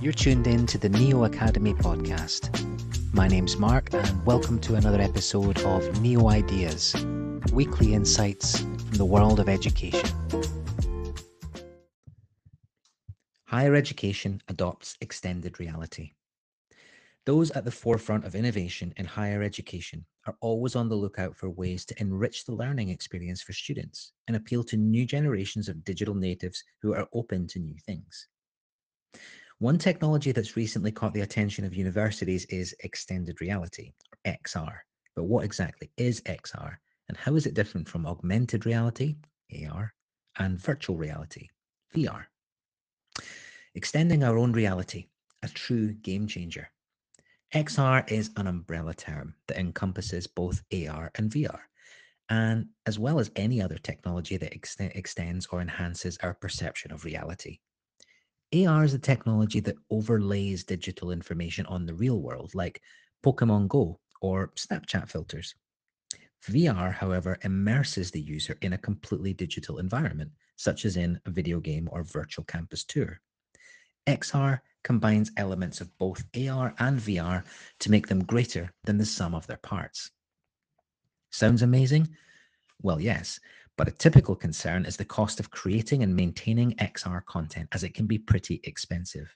You're tuned in to the Neo Academy podcast. My name's Mark, and welcome to another episode of Neo Ideas weekly insights from the world of education. Higher education adopts extended reality. Those at the forefront of innovation in higher education are always on the lookout for ways to enrich the learning experience for students and appeal to new generations of digital natives who are open to new things. One technology that's recently caught the attention of universities is extended reality, or XR. But what exactly is XR, and how is it different from augmented reality, AR, and virtual reality, VR? Extending our own reality, a true game changer. XR is an umbrella term that encompasses both AR and VR, and as well as any other technology that ex- extends or enhances our perception of reality. AR is a technology that overlays digital information on the real world, like Pokemon Go or Snapchat filters. VR, however, immerses the user in a completely digital environment, such as in a video game or virtual campus tour. XR combines elements of both AR and VR to make them greater than the sum of their parts. Sounds amazing? Well, yes, but a typical concern is the cost of creating and maintaining XR content, as it can be pretty expensive.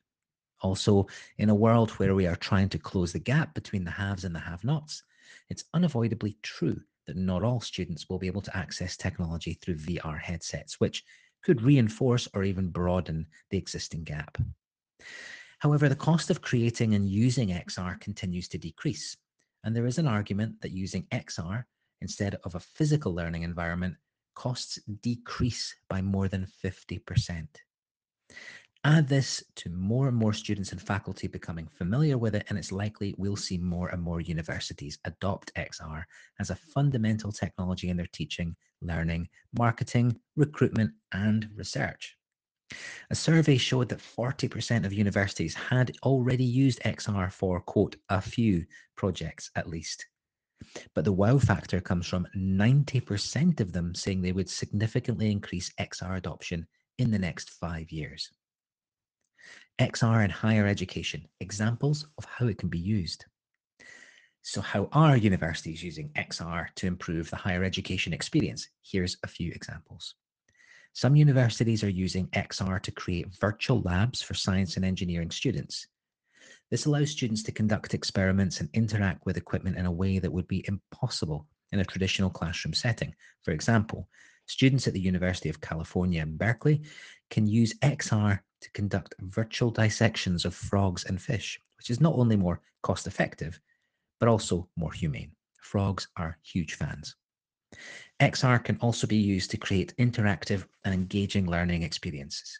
Also, in a world where we are trying to close the gap between the haves and the have nots, it's unavoidably true that not all students will be able to access technology through VR headsets, which could reinforce or even broaden the existing gap. However, the cost of creating and using XR continues to decrease, and there is an argument that using XR instead of a physical learning environment costs decrease by more than 50%. Add this to more and more students and faculty becoming familiar with it, and it's likely we'll see more and more universities adopt XR as a fundamental technology in their teaching, learning, marketing, recruitment, and research. A survey showed that 40% of universities had already used XR for, quote, a few projects at least. But the wow factor comes from 90% of them saying they would significantly increase XR adoption in the next five years. XR in higher education, examples of how it can be used. So, how are universities using XR to improve the higher education experience? Here's a few examples. Some universities are using XR to create virtual labs for science and engineering students. This allows students to conduct experiments and interact with equipment in a way that would be impossible in a traditional classroom setting. For example, students at the University of California in Berkeley can use XR to conduct virtual dissections of frogs and fish, which is not only more cost effective, but also more humane. Frogs are huge fans. XR can also be used to create interactive and engaging learning experiences.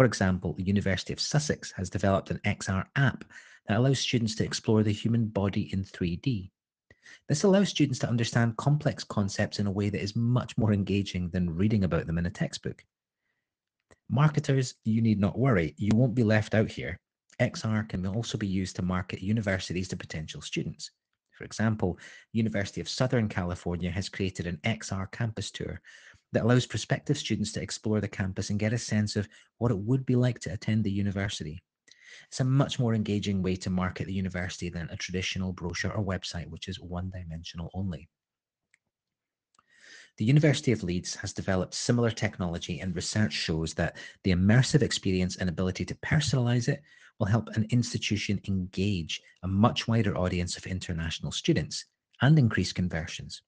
For example, the University of Sussex has developed an XR app that allows students to explore the human body in 3D. This allows students to understand complex concepts in a way that is much more engaging than reading about them in a textbook. Marketers, you need not worry, you won't be left out here. XR can also be used to market universities to potential students. For example, the University of Southern California has created an XR campus tour that allows prospective students to explore the campus and get a sense of what it would be like to attend the university. It's a much more engaging way to market the university than a traditional brochure or website, which is one dimensional only. The University of Leeds has developed similar technology, and research shows that the immersive experience and ability to personalize it will help an institution engage a much wider audience of international students and increase conversions.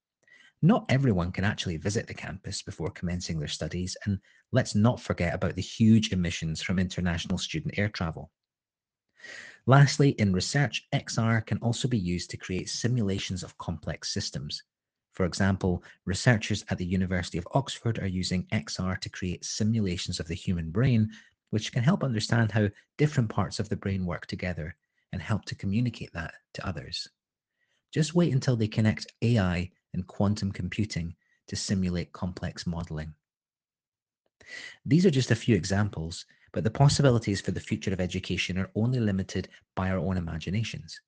Not everyone can actually visit the campus before commencing their studies, and let's not forget about the huge emissions from international student air travel. Lastly, in research, XR can also be used to create simulations of complex systems. For example, researchers at the University of Oxford are using XR to create simulations of the human brain, which can help understand how different parts of the brain work together and help to communicate that to others. Just wait until they connect AI and quantum computing to simulate complex modeling. These are just a few examples, but the possibilities for the future of education are only limited by our own imaginations.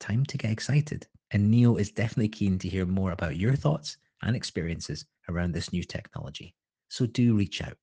Time to get excited, and Neo is definitely keen to hear more about your thoughts and experiences around this new technology. So do reach out.